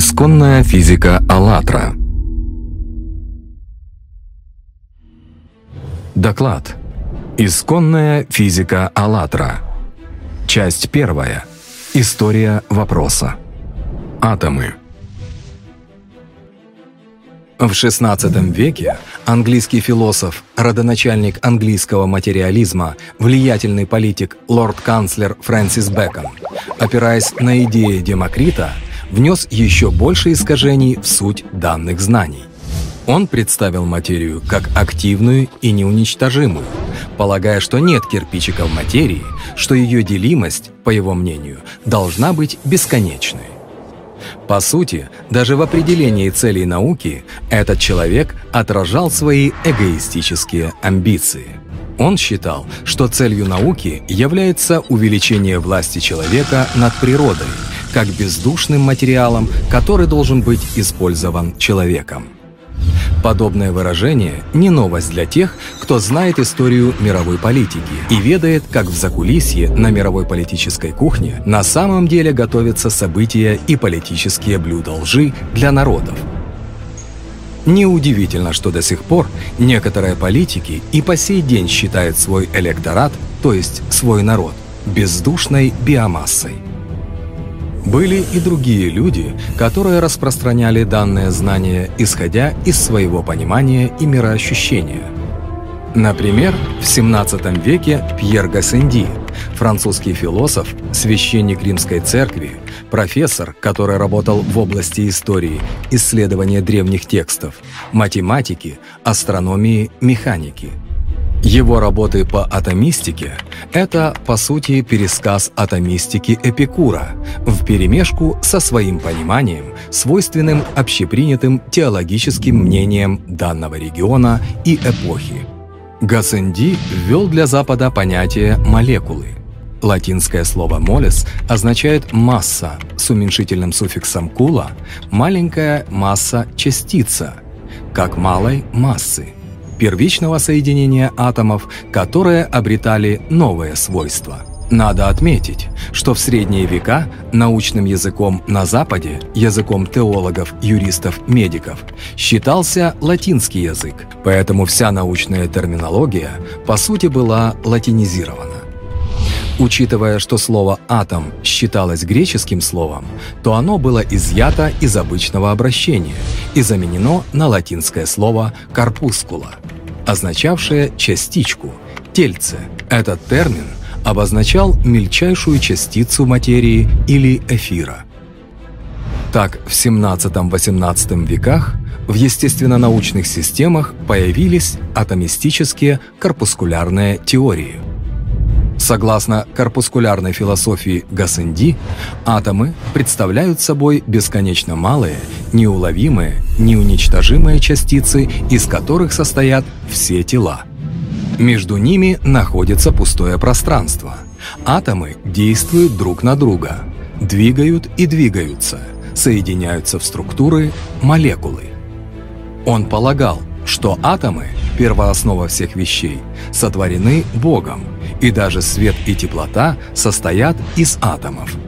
Исконная физика АЛЛАТРА Доклад. Исконная физика АЛЛАТРА. Часть первая. История вопроса. Атомы. В XVI веке английский философ, родоначальник английского материализма, влиятельный политик лорд-канцлер Фрэнсис Бэкон, опираясь на идеи Демокрита, внес еще больше искажений в суть данных знаний. Он представил материю как активную и неуничтожимую, полагая, что нет кирпичика в материи, что ее делимость, по его мнению, должна быть бесконечной. По сути, даже в определении целей науки этот человек отражал свои эгоистические амбиции. Он считал, что целью науки является увеличение власти человека над природой, как бездушным материалом, который должен быть использован человеком. Подобное выражение не новость для тех, кто знает историю мировой политики и ведает, как в закулисье на мировой политической кухне на самом деле готовятся события и политические блюда лжи для народов. Неудивительно, что до сих пор некоторые политики и по сей день считают свой электорат, то есть свой народ, бездушной биомассой. Были и другие люди, которые распространяли данное знание, исходя из своего понимания и мироощущения. Например, в XVII веке Пьер Гассенди, французский философ, священник Римской церкви, профессор, который работал в области истории, исследования древних текстов, математики, астрономии, механики – его работы по атомистике – это, по сути, пересказ атомистики Эпикура в перемешку со своим пониманием, свойственным общепринятым теологическим мнением данного региона и эпохи. Гассенди ввел для Запада понятие «молекулы». Латинское слово «молес» означает «масса» с уменьшительным суффиксом «кула» – «маленькая масса частица», как «малой массы» первичного соединения атомов, которые обретали новые свойства. Надо отметить, что в средние века научным языком на Западе, языком теологов, юристов, медиков, считался латинский язык, поэтому вся научная терминология по сути была латинизирована. Учитывая, что слово «атом» считалось греческим словом, то оно было изъято из обычного обращения и заменено на латинское слово «корпускула», означавшее «частичку», «тельце». Этот термин обозначал мельчайшую частицу материи или эфира. Так, в 17-18 веках в естественно-научных системах появились атомистические корпускулярные теории – Согласно корпускулярной философии Гассенди, атомы представляют собой бесконечно малые, неуловимые, неуничтожимые частицы, из которых состоят все тела. Между ними находится пустое пространство. Атомы действуют друг на друга, двигают и двигаются, соединяются в структуры молекулы. Он полагал, что атомы, первооснова всех вещей, сотворены Богом – и даже свет и теплота состоят из атомов –